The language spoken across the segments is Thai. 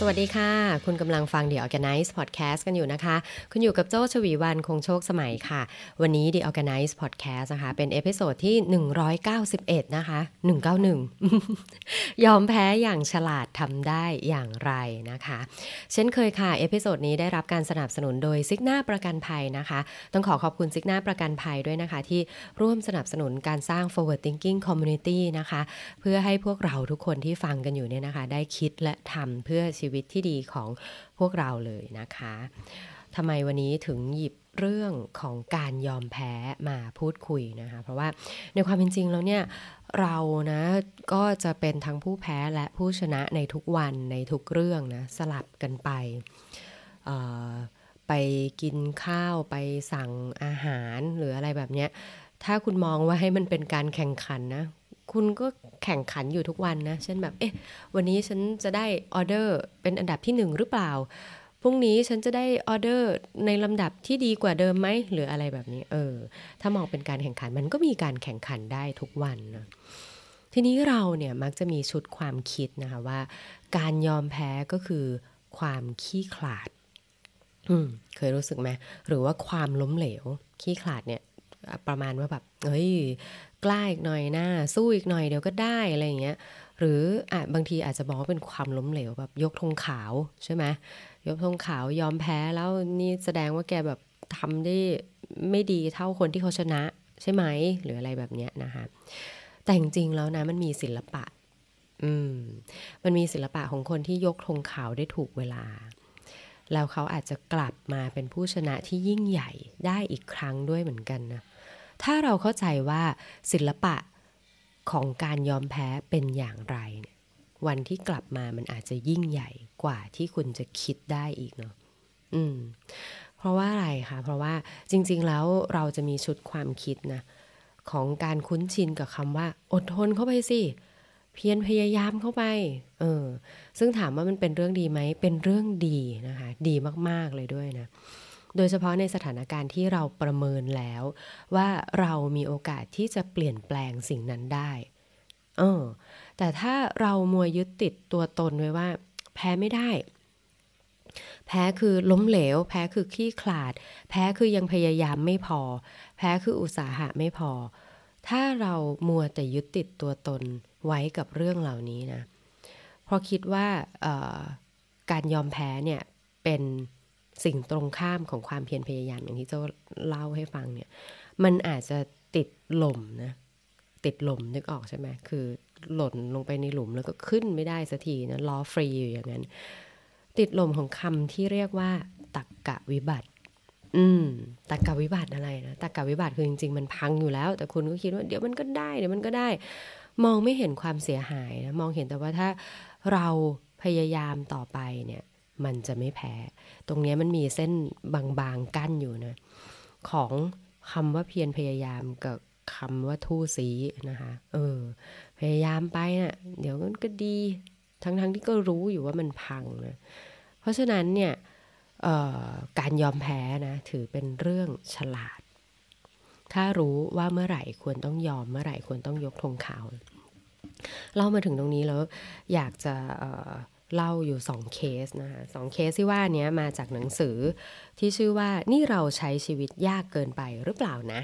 สวัสดีค่ะ คุณกำลังฟัง The Organize Podcast กันอยู่นะคะ คุณอยู่กับโจชวีวันคงโชคสมัยค่ะ วันนี้ The Organize Podcast นะคะ เป็น episode ที่ 191 นะคะ 191 ยอมแพ้อย่างฉลาดทำได้อย่างไรนะคะ เช่นเคยค่ะ episode นี้ได้รับการสนับสนุนโดย Cigna ประกันภัยนะคะ ต้องขอขอบคุณ Cigna ประกันภัยด้วยนะคะ ที่ร่วมสนับสนุนการสร้าง forward thinking community นะคะ เพื่อให้พวกเราทุกคนที่ฟังกันอยู่เนี่ยนะคะ ได้คิดและทำเพื่อชีวิตที่ดีของพวกเราเลยนะคะทำไมวันนี้ถึงหยิบเรื่องของการยอมแพ้มาพูดคุยนะคะ เพราะว่าในความเป็นจริงแล้วเนี่ยเรานะก็จะเป็นทั้งผู้แพ้และผู้ชนะในทุกวันในทุกเรื่องนะสลับกันไปไปกินข้าวไปสั่งอาหารหรืออะไรแบบเนี้ยถ้าคุณมองว่าให้มันเป็นการแข่งขันนะ คุณก็แข่งขันอยู่ทุกวันนะ เช่นแบบ เอ๊ะ วันนี้ฉันจะได้ออเดอร์เป็นอันดับที่หนึ่งหรือเปล่า พรุ่งนี้ฉันจะได้ออเดอร์ในลำดับที่ดีกว่าเดิมไหม หรืออะไรแบบนี้ เออ ถ้ามองเป็นการแข่งขัน มันก็มีการแข่งขันได้ทุกวันนะ ทีนี้เราเนี่ยมักจะมีชุดความคิดนะคะว่า การยอมแพ้ก็คือความขี้ขลาด อืม เคยรู้สึกไหม หรือว่าความล้มเหลว ขี้ขลาดเนี่ยประมาณว่าแบบ เฮ้ย กล้าอีกหน่อยน้าสู้อีกหน่อยเดี๋ยวก็ได้อะไรอย่างเงี้ยหรืออะบางทีอาจจะบอกว่าเป็นความล้มเหลวแบบยกธงขาวใช่ไหมยกธงขาวยอมแพ้แล้วนี่แสดงว่าแกแบบทำได้ไม่ดีเท่าคนที่เขาชนะใช่ไหมหรืออะไรแบบเนี้ยนะคะแต่จริงๆแล้วนะมันมีศิลปะ อืม มันมีศิลปะของคนที่ยกธงขาวได้ถูกเวลา แล้วเขาอาจจะกลับมาเป็นผู้ชนะที่ยิ่งใหญ่ได้อีกครั้งด้วยเหมือนกันนะ ถ้าเราเข้าใจว่าศิลปะของการยอมแพ้เป็นอย่างไรเนี่ยวันที่กลับมามันอาจจะยิ่งใหญ่กว่าที่คุณจะคิดได้อีกเนาะอืม เพราะว่าอะไรคะ เพราะว่าจริง ๆ แล้วเราจะมีชุดความคิดนะของการคุ้นชินกับคำว่า อดทนเข้าไปสิ เพียรพยายามเข้าไป เออ ซึ่งถามว่ามันเป็นเรื่องดีไหม เป็นเรื่องดีนะคะ ดีมากๆเลยด้วยนะ โดยเฉพาะในสถานการณ์ที่เราประเมินแล้ว ว่าเรามีโอกาสที่จะเปลี่ยนแปลงสิ่งนั้นได้เออแต่ถ้าเรามัวยึดติดตัวตนไว้ว่า แพ้ไม่ได้ แพ้คือล้มเหลว แพ้คือขี้ขลาด แพ้คือยังพยายามไม่พอ แพ้คืออุตสาหะไม่พอ ถ้าเรามัวแต่ยึดติดตัวตนไว้กับเรื่องเหล่านี้นะเพราะคิดว่าการยอมแพ้เนี่ยเป็น สิ่งตรงข้ามของความเพียรพยายามอย่างที่เจ้าเล่าให้ฟังเนี่ย มันอาจจะติดหล่มนะติดหล่มนึกออกใช่ไหมคือหล่นลงไปในหลุมแล้วก็ขึ้นไม่ได้สักทีนะล้อฟรีอยู่อย่างนั้น ติดหล่มของคำที่เรียกว่าตักกะวิบัติ อืมตักกะวิบัติอะไรนะตักกะวิบัติคือจริงๆมันพังอยู่แล้ว แต่คุณก็คิดว่าเดี๋ยวมันก็ได้เดี๋ยวมันก็ได้ มองไม่เห็นความเสียหายนะมองเห็นแต่ว่าถ้าเราพยายามต่อไปเนี่ย มันจะไม่แพ้ ตรงนี้มันมีเส้นบางๆกั้นอยู่นะของคำว่าเพียรพยายามกับคำว่าทู่สีนะคะเออ พยายามไปนะ่ะ เดี๋ยวมันก็ดี ทั้งๆทที่ก็รู้อยู่ว่ามันพังนะเพราะฉะนั้นเนี่ยการยอมแพ้นะถือเป็นเรื่องฉลาด ถ้ารู้ว่าเมื่อไหร่ควรต้องยอมเมื่อไหร่ควรต้องยกธงขาวเล่ามาถึงตรงนี้แล้วอยากจะ เล่าอยู่สองเคสนะคะสองเคสที่ว่านี้มาจากหนังสือที่ชื่อว่านี่เราใช้ชีวิตยากเกินไปหรือเปล่านะ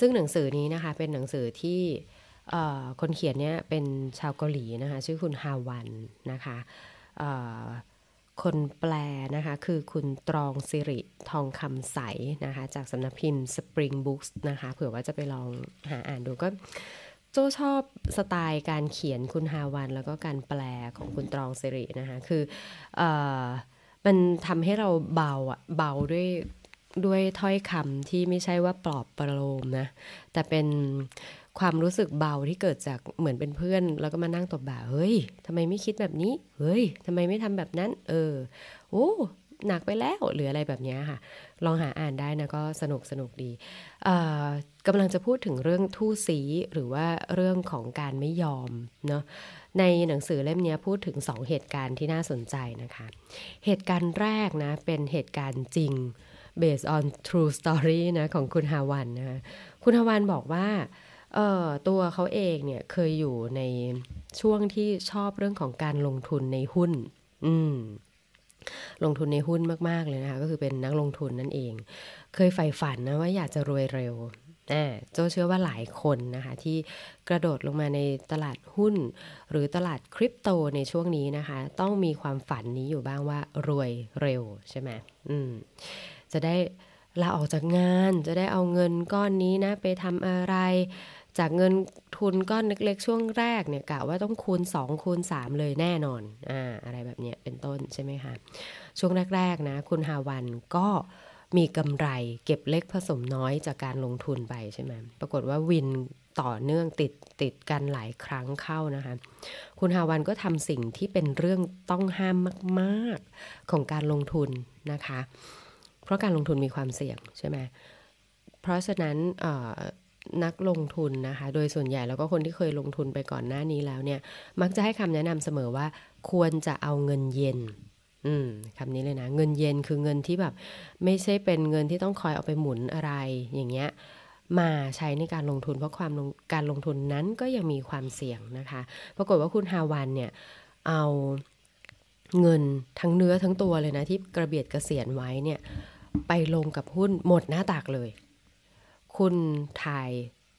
ซึ่งหนังสือนี้นะคะเป็นหนังสือที่คนเขียนเนี่ยเป็นชาวเกาหลีนะคะชื่อคุณฮาวันนะคะคนแปลนะคะคือคุณตรองสิริทองคำใสนะคะจากสำนักพิมพ์ Spring Books นะคะเผื่อว่าจะไปลองหาอ่านดูก็ โจชอบสไตล์การเขียนคุณฮาวัน แล้วก็การแปลของคุณตรองสิรินะคะ คืออมันทำให้เราเบาอะเบาด้วยด้วยถ้อยคำที่ไม่ใช่ว่าปลอบประโลมนะ แต่เป็นความรู้สึกเบาที่เกิดจากเหมือนเป็นเพื่อน แล้วก็มานั่งตบบ่าเฮ้ยทำไมไม่คิดแบบนี้ เฮ้ยทำไมไม่ทำแบบนั้น เออโอ้หนักไปแล้วหรืออะไรแบบนี้ค่ะ ลองหาอ่านได้นะก็สนุกสนุกดี กำลังจะพูดถึงเรื่องทู่สีหรือว่าเรื่องของการไม่ยอมเนาะในหนังสือเล่มนี้พูดถึง 2 เหตุการณ์ที่น่าสนใจนะคะ เหตุการณ์แรกนะ เป็นเหตุการณ์จริง based on true story นะของคุณฮาวันนะคะคุณฮาวันบอกว่าเออตัวเขาเองเนี่ยเคยอยู่ในช่วงที่ชอบเรื่องของการลงทุนในหุ้น อืมลงทุนในหุ้นมาก ๆ เลยนะคะ ก็คือเป็นนักลงทุนนั่นเอง เคยใฝ่ฝันนะว่าอยากจะรวยเร็ว โจเชื่อว่าหลายคนนะคะที่กระโดดลงมาในตลาดหุ้น หรือตลาดคริปโตในช่วงนี้นะคะ ต้องมีความฝันนี้อยู่บ้างว่ารวยเร็วใช่ไหมอืมจะได้ลาออกจากงานจะได้เอาเงินก้อนนี้นะไปทำอะไร จากเงินทุนก้อนเล็กๆ ช่วงแรกเนี่ยกะว่าต้องคูณ 2 คูณ 3 เลยแน่นอนอ่าอะไรแบบเนี้ยเป็นต้นใช่ไหมคะช่วงแรก ๆ นะ คุณฮาวันก็ มีกำไรเก็บเล็กผสมน้อยจากการลงทุนไปใช่ไหมปรากฏว่าวินต่อเนื่องติดติดกันหลายครั้งเข้านะคะ คุณฮาวันก็ทำสิ่งที่เป็นเรื่องต้องห้ามมาก ๆของการลงทุนนะคะ เพราะการลงทุนมีความเสี่ยงใช่ไหมเพราะฉะนั้นนักลงทุนนะคะ โดยส่วนใหญ่แล้วก็คนที่เคยลงทุนไปก่อนหน้านี้แล้วเนี่ย มักจะให้คำแนะนำเสมอว่าควรจะเอาเงินเย็น อืมคำนี้เลยนะ เงินเย็นคือเงินที่แบบ ไม่ใช่เป็นเงินที่ต้องคอยเอาไปหมุนอะไรอย่างเงี้ยมาใช้ในการลงทุนเพราะความการลงทุนนั้นก็ยังมีความเสี่ยงนะคะ ปรากฏว่าคุณฮาวันเนี่ยเอาเงินทั้งเนื้อทั้งตัวเลยนะ ที่กระเบียดกระเสียนไว้เนี่ย ไปลงกับหุ้นหมดหน้าตากเลย คุณถ่าย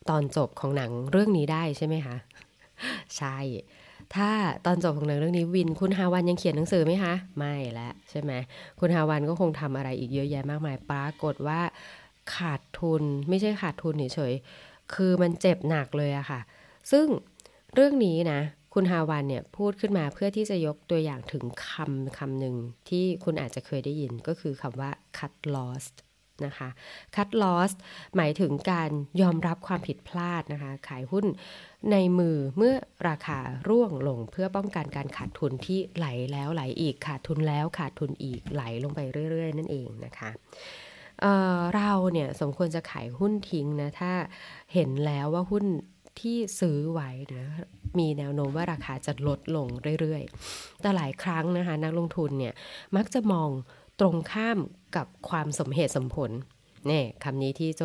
ตอนจบของหนังเรื่องนี้ได้ใช่ไหมคะ ใช่ ถ้าตอนจบของหนังเรื่องนี้วินคุณฮาวันยังเขียนหนังสือไหมคะ ไม่แล้วใช่ไหมคุณฮาวันก็คงทำอะไรอีกเยอะแยะมากมาย ปรากฏว่าขาดทุนไม่ใช่ขาดทุนเฉยๆคือมันเจ็บหนักเลยอะค่ะ ซึ่งเรื่องนี้นะ คุณฮาวันเนี่ยพูดขึ้นมาเพื่อที่จะยกตัวอย่างถึงคำคำหนึ่งที่คุณอาจจะเคยได้ยินก็คือคำว่า cut loss นะคะ cut loss หมายถึงการยอมรับความผิดพลาดนะคะ ขายหุ้นในมือเมื่อราคาร่วงลงเพื่อป้องกันการขาดทุนที่ไหลแล้วไหลอีกขาดทุนแล้วขาดทุนอีกไหลลงไปเรื่อย ๆ นั่นเองนะคะเเราเนี่ยสมควรจะขายหุ้นทิ้งนะถ้าเห็นแล้วว่าหุ้นที่ซื้อไว้นะมีแนวโน้มว่าราคาจะลดลงเรื่อยๆ แต่หลายครั้งนะคะนักลงทุนเนี่ยมักจะมอง ตรงข้ามกับความสมเหตุสมผลเนี่ยคำนี้ที่โจ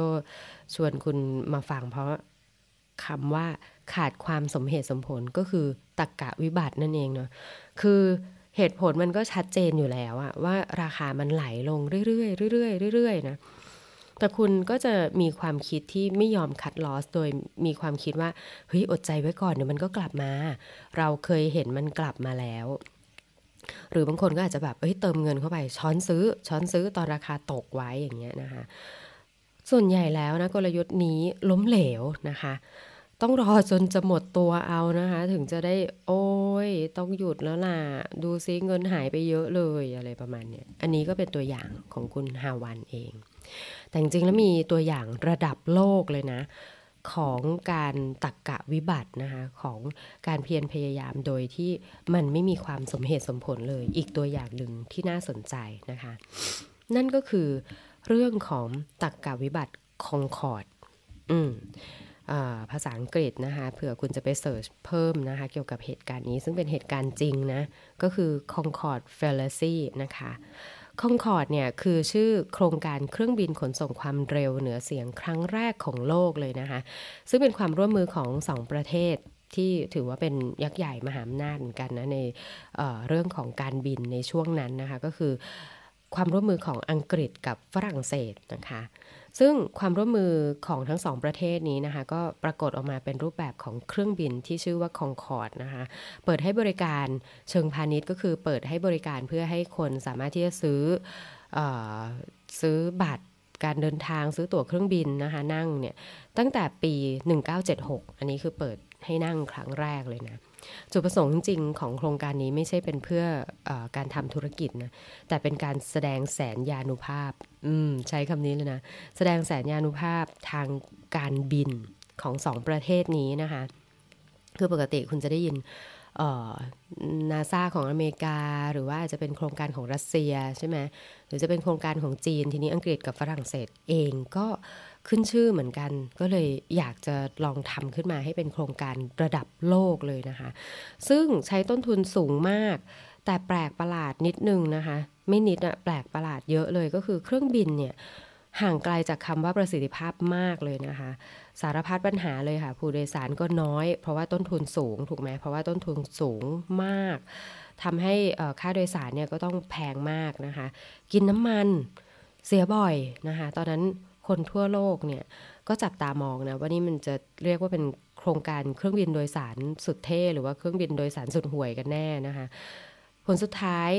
ชวนคุณมาฟังเพราะคำว่าขาดความสมเหตุสมผลก็คือตักกะวิบัตินั่นเองเนาะคือเหตุผลมันก็ชัดเจนอยู่แล้วอะว่าราคามันไหลลงเรื่อยๆเรื่อยๆเรื่อยๆนะแต่คุณก็จะมีความคิดที่ไม่ยอมคัดลอส โดยมีความคิดว่าเฮ้ยอดใจไว้ก่อนเดี๋ยวมันก็กลับมา เราเคยเห็นมันกลับมาแล้ว หรือบางคนก็อาจจะแบบเฮ้ยเติมเงินเข้าไปช้อนซื้อ ช้อนซื้อตอนราคาตกไว้อย่างเงี้ยนะคะ ส่วนใหญ่แล้วนะกลยุทธ์นี้ล้มเหลวนะคะ ต้องรอจนจะหมดตัวเอานะคะ ถึงจะได้โอ้ยต้องหยุดแล้วล่ะ ดูซิเงินหายไปเยอะเลยอะไรประมาณเนี้ยอันนี้ก็เป็นตัวอย่างของคุณฮาวันเอง แต่จริงๆแล้วมีตัวอย่างระดับโลกเลยนะ ของการตรรกะวิบัตินะคะของการเพียรพยายามโดยที่มันไม่มีความสมเหตุสมผลเลย อีกตัวอย่างหนึ่งที่น่าสนใจนะคะ นั่นก็คือเรื่องของตรรกะวิบัติคองคอร์ดอืมภาษาอังกฤษนะคะเผื่อคุณจะไป search เพิ่มนะคะเกี่ยวกับเหตุการณ์นี้ซึ่งเป็นเหตุการณ์จริงนะ ก็คือ Concorde Fallacy นะคะ คอนคอร์ดเนี่ยคือชื่อโครงการเครื่องบินขนส่งความเร็วเหนือเสียงครั้งแรกของโลกเลยนะคะ ซึ่งเป็นความร่วมมือของสองประเทศที่ถือว่าเป็นยักษ์ใหญ่มหาอำนาจเหมือนกันนะในเเรื่องของการบินในช่วงนั้นนะคะ ก็คือความร่วมมือของอังกฤษกับฝรั่งเศสนะคะ ซึ่งความร่วมมือของทั้งสองประเทศนี้นะคะ ก็ปรากฏออกมาเป็นรูปแบบของเครื่องบินที่ชื่อว่าคองคอร์ดนะคะ เปิดให้บริการเชิงพาณิชย์ก็คือเปิดให้บริการเพื่อให้คนสามารถที่จะซื้ออซื้อบัตรการเดินทางซื้อตั๋วเครื่องบินนะคะนั่งเนี่ยตั้งแต่ปี 1976 อันนี้คือเปิดให้นั่งครั้งแรกเลยนะ จุดประสงค์จริงของโครงการนี้ไม่ใช่เป็นเพื่ออการทำธุรกิจนะแต่เป็นการแสดงแสนยานุภาพอืมใช้คำนี้เลยนะแสดงแสนยานุภาพทางการบินของสองประเทศนี้นะคะคือปกติคุณจะได้ยินนาซาของอเมริกา หรือว่าจะเป็นโครงการของรัสเซียใช่ไหมหรือจะเป็นโครงการของจีนทีนี้อังกฤษกับฝรั่งเศสเองก็ ขึ้นชื่อเหมือนกัน ก็เลยอยากจะลองทำขึ้นมาให้เป็นโครงการระดับโลกเลยนะคะ ซึ่งใช้ต้นทุนสูงมาก แต่แปลกประหลาดนิดนึงนะคะ ไม่นิดอะแปลกประหลาดเยอะเลยก็คือเครื่องบินเนี่ยห่างไกลจากคำว่าประสิทธิภาพมากเลยนะคะ สารพัดปัญหาเลยค่ะ ผู้โดยสารก็น้อย เพราะว่าต้นทุนสูงถูกไหมเพราะว่าต้นทุนสูงมากทำให้ค่าโดยสารเนี่ยก็ต้องแพงมากนะคะ กินน้ำมันเสียบ่อยนะคะ ตอนนั้น คนทั่วโลกเนี่ยก็จับตามองนะว่านี่มันจะเรียกว่าเป็นโครงการเครื่องบินโดยสารสุดเท่หรือว่าเครื่องบินโดยสารสุดห่วยกันแน่นะคะผลสุดท้าย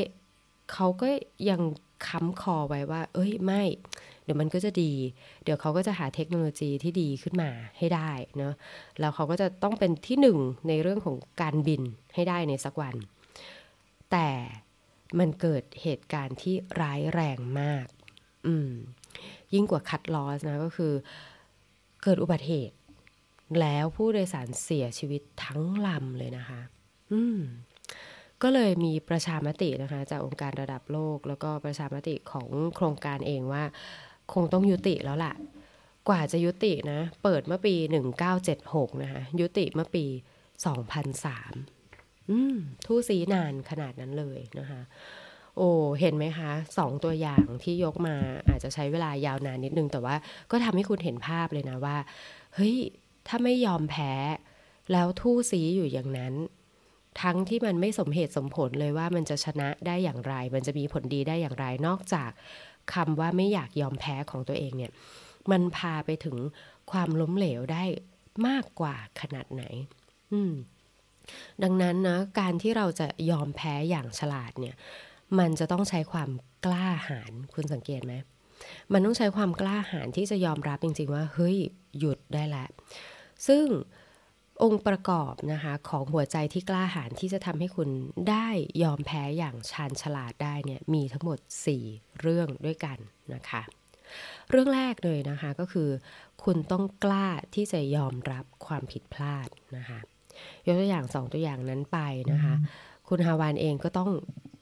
เขาก็ยังค้ำคอไว้ว่า เอ้ยไม่ เดี๋ยวมันก็จะดี เดี๋ยวเขาก็จะหาเทคโนโลยีที่ดีขึ้นมาให้ได้เนาะแล้วเขาก็จะต้องเป็นที่หนึ่งในเรื่องของการบินให้ได้ในสักวัน แต่มันเกิดเหตุการณ์ที่ร้ายแรงมาก อืม ยิ่งกว่าคัดลอสนะก็คือเกิดอุบัติเหตุ แล้วผู้โดยสารเสียชีวิตทั้งลำเลยนะคะ อืมก็เลยมีประชามตินะคะ จากองค์การระดับโลก แล้วก็ประชามติของโครงการเองว่า คงต้องยุติแล้วล่ะ กว่าจะยุตินะ เปิดเมื่อปี 1976 นะคะ ยุติเมื่อปี 2003 อืมทู่ซีนานขนาดนั้นเลยนะคะ โอ้เห็นไหมคะสองตัวอย่างที่ยกมาอาจจะใช้เวลายาวนานนิดนึง แต่ว่าก็ทำให้คุณเห็นภาพเลยนะว่า เฮ้ย ถ้าไม่ยอมแพ้ แล้วทู่ซีอยู่อย่างนั้น ทั้งที่มันไม่สมเหตุสมผลเลยว่ามันจะชนะได้อย่างไร มันจะมีผลดีได้อย่างไรนอกจากคำว่าไม่อยากยอมแพ้ของตัวเองเนี่ย มันพาไปถึงความล้มเหลวได้มากกว่าขนาดไหน อืมดังนั้นนะการที่เราจะยอมแพ้อย่างฉลาดเนี่ย มันจะต้องใช้ความกล้าหาญคุณสังเกตไหมมันต้องใช้ความกล้าหาญที่จะยอมรับจริง ๆ ว่าเฮ้ยหยุดได้แล้วซึ่งองค์ประกอบนะคะของหัวใจที่กล้าหาญที่จะทำให้คุณได้ยอมแพ้อย่างชาญฉลาดได้เนี่ยมีทั้งหมด 4 เรื่องด้วยกันนะคะ เรื่องแรกเลยนะคะก็คือ คุณต้องกล้าที่จะยอมรับความผิดพลาดนะคะยกตัวอย่างสองตัวอย่างนั้นไปนะคะ คุณฮาวานเองก็ต้อง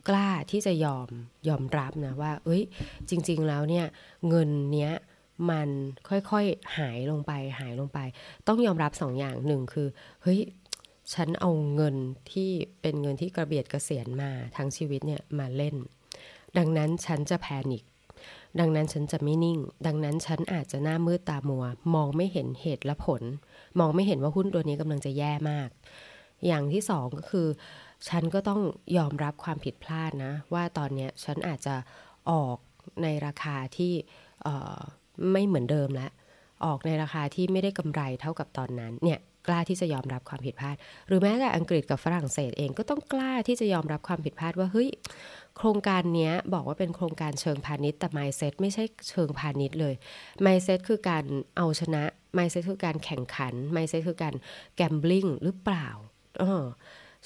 กล้าที่จะยอมยอมรับนะว่า เอ้ย จริง ๆ แล้วเนี่ยเงินเนี้ยมันค่อยๆหายลงไปหายลงไป ต้องยอมรับสองอย่างหนึ่งคือเฮ้ยฉันเอาเงินที่เป็นเงินที่กระเบียดกระเสียนมาทั้งชีวิตเนี่ยมาเล่น ดังนั้นฉันจะแพนิคดังนั้นฉันจะไม่นิ่ง ดังนั้นฉันอาจจะหน้ามืดตามัว มองไม่เห็นเหตุและผล มองไม่เห็นว่าหุ้นตัวนี้กำลังจะแย่มาก อย่างที่สองก็คือ ฉันก็ต้องยอมรับความผิดพลาดนะ ว่าตอนนี้ฉันอาจจะออกในราคาที่ไม่เหมือนเดิมแล้วออกในราคาที่ไม่ได้กำไรเท่ากับตอนนั้นเนี่ยกล้าที่จะยอมรับความผิดพลาด หรือแม้แต่อังกฤษกับฝรั่งเศสเองก็ต้องกล้าที่จะยอมรับความผิดพลาดว่าเฮ้ยโครงการนี้บอกว่าเป็นโครงการเชิงพาณิชย์แต่ mindset ไม่ใช่เชิงพาณิชย์เลย mindset คือการเอาชนะ mindset คือการแข่งขัน mindset คือการ gambling หรือเปล่าเออ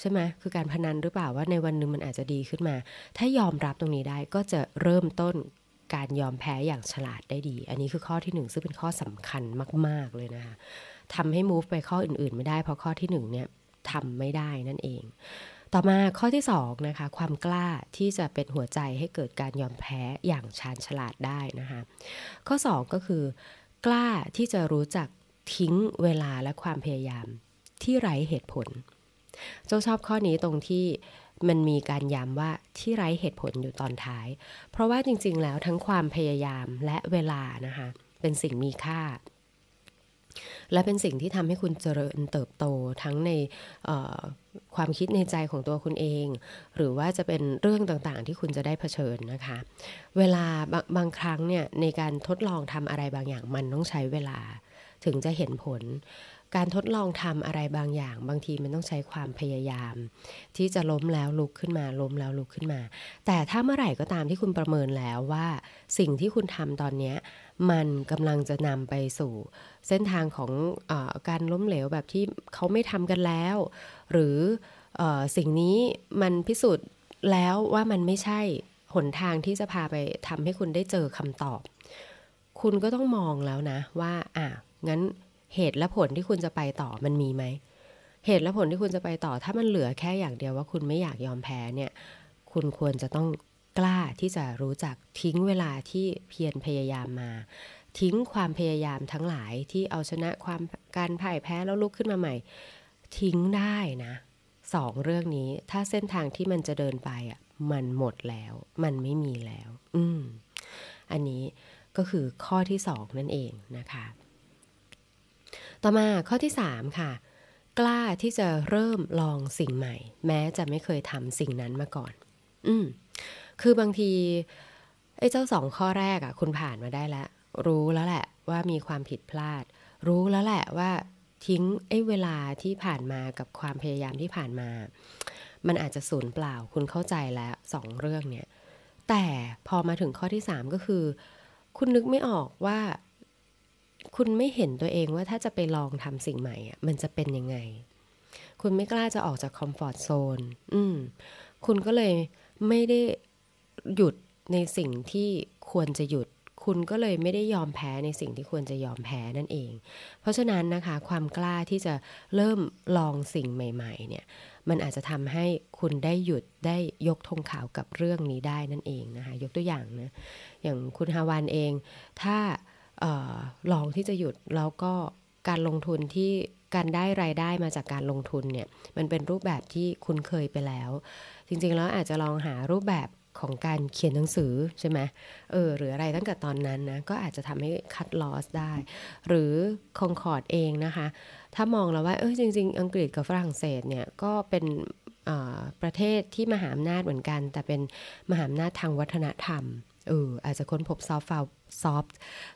ใช่ไหมคือการพนันหรือเปล่าว่าในวันหนึ่งมันอาจจะดีขึ้นมา ถ้ายอมรับตรงนี้ได้ก็จะเริ่มต้นการยอมแพ้อย่างฉลาดได้ดี อันนี้คือข้อที่หนึ่งซึ่งเป็นข้อสำคัญมาก ๆ เลยนะคะทำให้ move ไปข้ออื่น ๆ ไม่ได้ เพราะข้อที่หนึ่งเนี่ยทำไม่ได้นั่นเอง ต่อมาข้อที่สองนะคะความกล้าที่จะเป็นหัวใจให้เกิดการยอมแพ้อย่างชาญฉลาดได้นะคะข้อสองก็คือกล้าที่จะรู้จักทิ้งเวลาและความพยายามที่ไร้เหตุผล เจ้าชอบข้อนี้ตรงที่มันมีการย้ำว่าที่ไร้เหตุผลอยู่ตอนท้าย เพราะว่าจริงๆแล้วทั้งความพยายามและเวลานะคะเป็นสิ่งมีค่า และเป็นสิ่งที่ทำให้คุณเจริญเติบโตทั้งในความคิดในใจของตัวคุณเอง หรือว่าจะเป็นเรื่องต่างๆ ที่คุณจะได้เผชิญนะคะ เวลาบางครั้งเนี่ยในการทดลองทำอะไรบางอย่างมันต้องใช้เวลาถึงจะเห็นผล การทดลองทำอะไรบางอย่าง บางทีมันต้องใช้ความพยายาม ที่จะล้มแล้วลุกขึ้นมาล้มแล้วลุกขึ้นมา แต่ถ้าเมื่อไหร่ก็ตามที่คุณประเมินแล้วว่า สิ่งที่คุณทำตอนนี้มันกำลังจะนำไปสู่ เส้นทางของอการล้มเหลวแบบที่เขาไม่ทำกันแล้ว หรืออสิ่งนี้มันพิสูจน์แล้วว่ามันไม่ใช่หนทางที่จะพาไปทำให้คุณได้เจอคำตอบ คุณก็ต้องมองแล้วนะว่าอะงั้น เหตุและผลที่คุณจะไปต่อมันมีไหม เหตุและผลที่คุณจะไปต่อ ถ้ามันเหลือแค่อย่างเดียวว่าคุณไม่อยากยอมแพ้เนี่ย คุณควรจะต้องกล้าที่จะรู้จักทิ้งเวลาที่เพียรพยายามมา ทิ้งความพยายามทั้งหลายที่เอาชนะความการพ่ายแพ้แล้วลุกขึ้นมาใหม่ ทิ้งได้นะสองเรื่องนี้ถ้าเส้นทางที่มันจะเดินไปอะมันหมดแล้ว มันไม่มีแล้ว อืม อันนี้ก็คือข้อที่สองนั่นเองนะคะ ต่อมาข้อที่สามค่ะ กล้าที่จะเริ่มลองสิ่งใหม่ แม้จะไม่เคยทำสิ่งนั้นมาก่อน อืมคือบางทีไอ้เจ้าสองข้อแรกอะ่ะ คุณผ่านมาได้แล้ว รู้แล้วแหละว่ามีความผิดพลาด รู้แล้วแหละว่าทิ้งไอ้เวลาที่ผ่านมากับความพยายามที่ผ่านมา มันอาจจะสูญเปล่าคุณเข้าใจแล้วสองเรื่องเนี่ย แต่พอมาถึงข้อที่สามก็คือ คุณนึกไม่ออกว่า คุณไม่เห็นตัวเองว่าถ้าจะไปลองทำสิ่งใหม่อะมันจะเป็นยังไง คุณไม่กล้าจะออกจากคอมฟอร์ทโซนอืมคุณก็เลยไม่ได้หยุดในสิ่งที่ควรจะหยุด คุณก็เลยไม่ได้ยอมแพ้ในสิ่งที่ควรจะยอมแพ้นั่นเอง เพราะฉะนั้นนะคะ ความกล้าที่จะเริ่มลองสิ่งใหม่ ๆ เนี่ย มันอาจจะทำให้คุณได้หยุดได้ยกธงขาวกับเรื่องนี้ได้นั่นเองนะคะ ยกตัวอย่างนะ อย่างคุณฮาวานเอง ถ้า ลองที่จะหยุดแล้วก็การลงทุนที่การได้รายได้มาจากการลงทุนเนี่ยมันเป็นรูปแบบที่คุ้นเคยไปแล้ว จริงๆแล้วอาจจะลองหารูปแบบของการเขียนหนังสือใช่ไหมเออหรืออะไรตั้งแต่ตอนนั้นนะก็อาจจะทำให้คัดลอสได้ หรือคองคอร์ดเองนะคะ ถ้ามองแล้วว่าเออจริง ๆ อังกฤษกับฝรั่งเศสเนี่ยก็เป็นประเทศที่มหาอำนาจเหมือนกัน แต่เป็นมหาอำนาจทางวัฒนธรรม เอออาจจะค้นพบซอฟต์ซอฟต์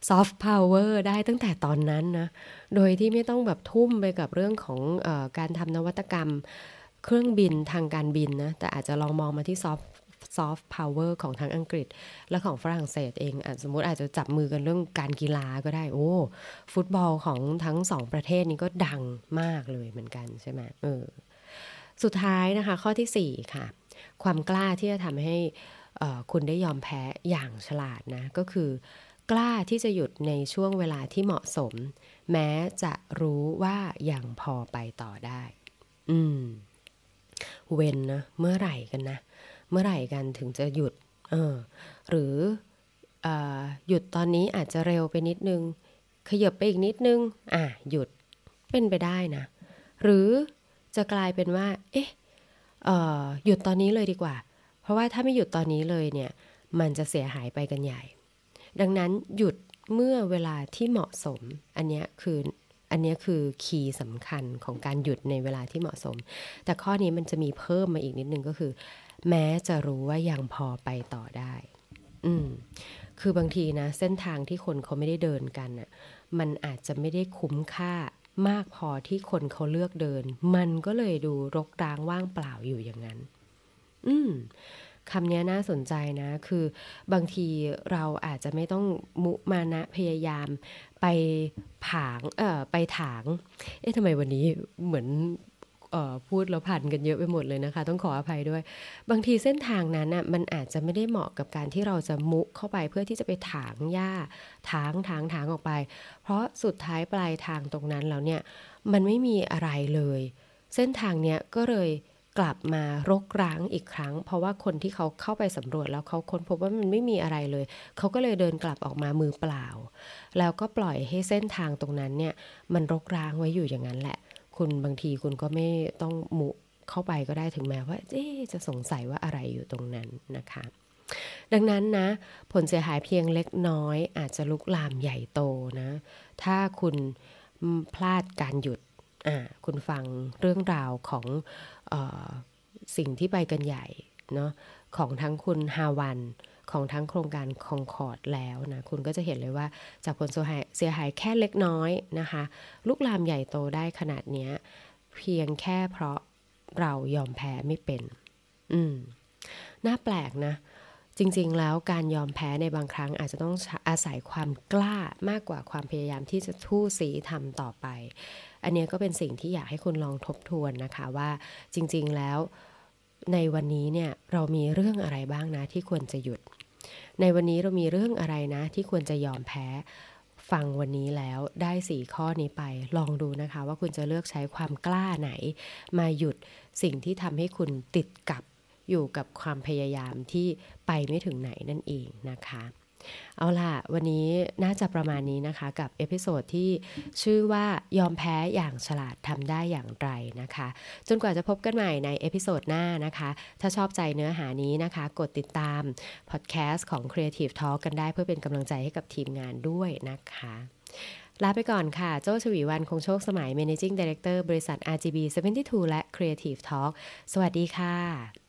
ซอฟต์พาวเวอร์ได้ตั้งแต่ตอนนั้นนะ โดยที่ไม่ต้องแบบทุ่มไปกับเรื่องของอการทำนวัตกรรม เครื่องบินทางการบินนะ แต่อาจจะลองมองมาที่ซอฟต์ซอฟต์พาวเวอร์ของทั้งอังกฤษ และของฝรั่งเศสเองอสมมติอาจจะจับมือกันเรื่องการกีฬาก็ได้ โอ้ ฟุตบอลของทั้งสองประเทศนี้ก็ดังมากเลยเหมือนกันใช่ไหมเออ สุดท้ายนะคะ ข้อที่ 4 ค่ะ ความกล้าที่จะทำให้ คุณได้ยอมแพ้อย่างฉลาดนะ ก็คือกล้าที่จะหยุดในช่วงเวลาที่เหมาะสม แม้จะรู้ว่ายังพอไปต่อได้ อืม เว้นนะ เมื่อไหร่กันนะ เมื่อไหร่กันถึงจะหยุด เออ หรืออหยุดตอนนี้อาจจะเร็วไปนิดนึง ขยับไปอีกนิดนึง อะ หยุด เป็นไปได้นะ หรือจะกลายเป็นว่า เอ๊ะหยุดตอนนี้เลยดีกว่า เพราะว่าถ้าไม่หยุดตอนนี้เลยเนี่ย มันจะเสียหายไปกันใหญ่ ดังนั้นหยุดเมื่อเวลาที่เหมาะสม อันนี้คืออันนี้คือคีย์สำคัญของการหยุดในเวลาที่เหมาะสม แต่ข้อนี้มันจะมีเพิ่มมาอีกนิดนึงก็คือ แม้จะรู้ว่ายังพอไปต่อได้ อืม คือบางทีนะ เส้นทางที่คนเขาไม่ได้เดินกันน่ะ มันอาจจะไม่ได้คุ้มค่ามากพอที่คนเขาเลือกเดิน มันก็เลยดูรกร้างว่างเปล่าอยู่อย่างนั้น อืมคำนี้น่าสนใจนะ คือบางทีเราอาจจะไม่ต้องมุมานะพยายามไปผางเอ่อไปถาง เอ๊ะทำไมวันนี้เหมือนพูดแล้วผ่านกันเยอะไปหมดเลยนะคะ ต้องขออภัยด้วย บางทีเส้นทางนั้นน่ะมันอาจจะไม่ได้เหมาะกับการที่เราจะมุเข้าไปเพื่อที่จะไปถางหญ้าถางถางถางออกไป เพราะสุดท้ายปลายทางตรงนั้นแล้วเนี่ยมันไม่มีอะไรเลย เส้นทางเนี้ยก็เลย กลับมารกร้างอีกครั้ง เพราะว่าคนที่เขาเข้าไปสำรวจแล้วเขาค้นพบว่ามันไม่มีอะไรเลย เขาก็เลยเดินกลับออกมามือเปล่า แล้วก็ปล่อยให้เส้นทางตรงนั้นเนี่ยมันรกร้างไว้อยู่อย่างนั้นแหละ คุณบางทีคุณก็ไม่ต้องมุเข้าไปก็ได้ถึงแม้ว่าจะสงสัยว่าอะไรอยู่ตรงนั้นนะคะดังนั้นนะ ผลเสียหายเพียงเล็กน้อย อาจจะลุกลามใหญ่โตนะ ถ้าคุณพลาดการหยุด คุณฟังเรื่องราวของ สิ่งที่ไปกันใหญ่เนาะของทั้งคุณฮาวันของทั้งโครงการคองคอร์ดแล้วนะ คุณก็จะเห็นเลยว่าจากผลเสียหายแค่เล็กน้อยนะคะ ลุกลามใหญ่โตได้ขนาดนี้เพียงแค่เพราะเรายอมแพ้ไม่เป็น อืม น่าแปลกนะ จริงๆ แล้วการยอมแพ้ในบางครั้งอาจจะต้องอาศัยความกล้ามากกว่าความพยายามที่จะทู่สีทำต่อไป อันนี้ก็เป็นสิ่งที่อยากให้คุณลองทบทวนนะคะว่าจริงๆ แล้วในวันนี้เนี่ยเรามีเรื่องอะไรบ้างนะที่ควรจะหยุด ในวันนี้เรามีเรื่องอะไรนะที่ควรจะยอมแพ้ฟังวันนี้แล้วได้สี่ข้อนี้ไปลองดูนะคะ ว่าคุณจะเลือกใช้ความกล้าไหน มาหยุดสิ่งที่ทำให้คุณติดกับ อยู่กับความพยายามที่ไปไม่ถึงไหนนั่นเองนะคะ เอาล่ะ วันนี้น่าจะประมาณนี้นะคะ กับ episode ที่ชื่อว่ายอมแพ้อย่างฉลาดทำได้อย่างไรนะคะ จนกว่าจะพบกันใหม่ใน episode หน้านะคะ ถ้าชอบใจเนื้อหานี้นะคะ กดติดตามพอดแคสต์ของ Creative Talk กันได้เพื่อเป็นกำลังใจให้กับทีมงานด้วยนะคะลาไปก่อนค่ะ โจชวีวันคงโชคสมัย Managing Director บริษัท RGB 72 และ Creative Talk สวัสดีค่ะ